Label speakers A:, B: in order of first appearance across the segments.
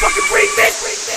A: Fucking
B: break, bitch!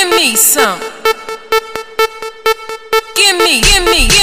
B: Give me, some. Give me, give me, give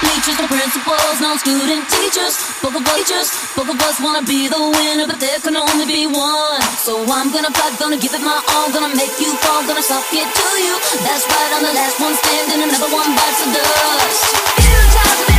C: bleachers, no principals,
D: no student teachers. Both of us, both of
E: us
F: wanna be the winner, but there can only be one. So I'm gonna fight, gonna give it my all, gonna make you fall, gonna suck it to you. That's right, I'm the last one standing, another one bites the dust. You
G: talk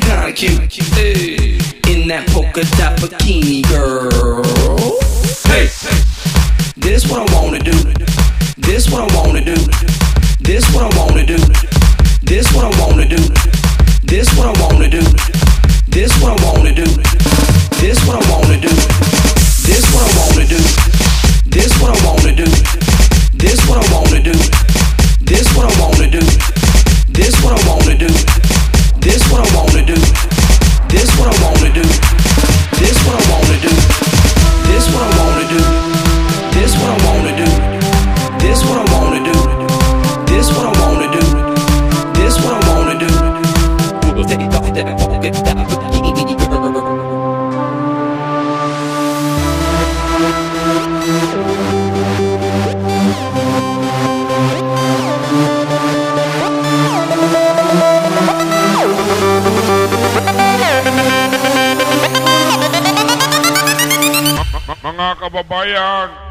G: kinda cute. Hey, in that polka dot bikini, girl. Hey, this what I wanna do. This what I wanna do. This what I wanna do. This what I wanna do. This what I wanna do. This what I wanna do. This what I wanna do. This what I wanna do. This what I wanna do. This what I wanna do. This what I wanna do. This what I wanna do. This what I wanna do. This what I wanna do. This what I wanna do.
H: A
I: Bayag.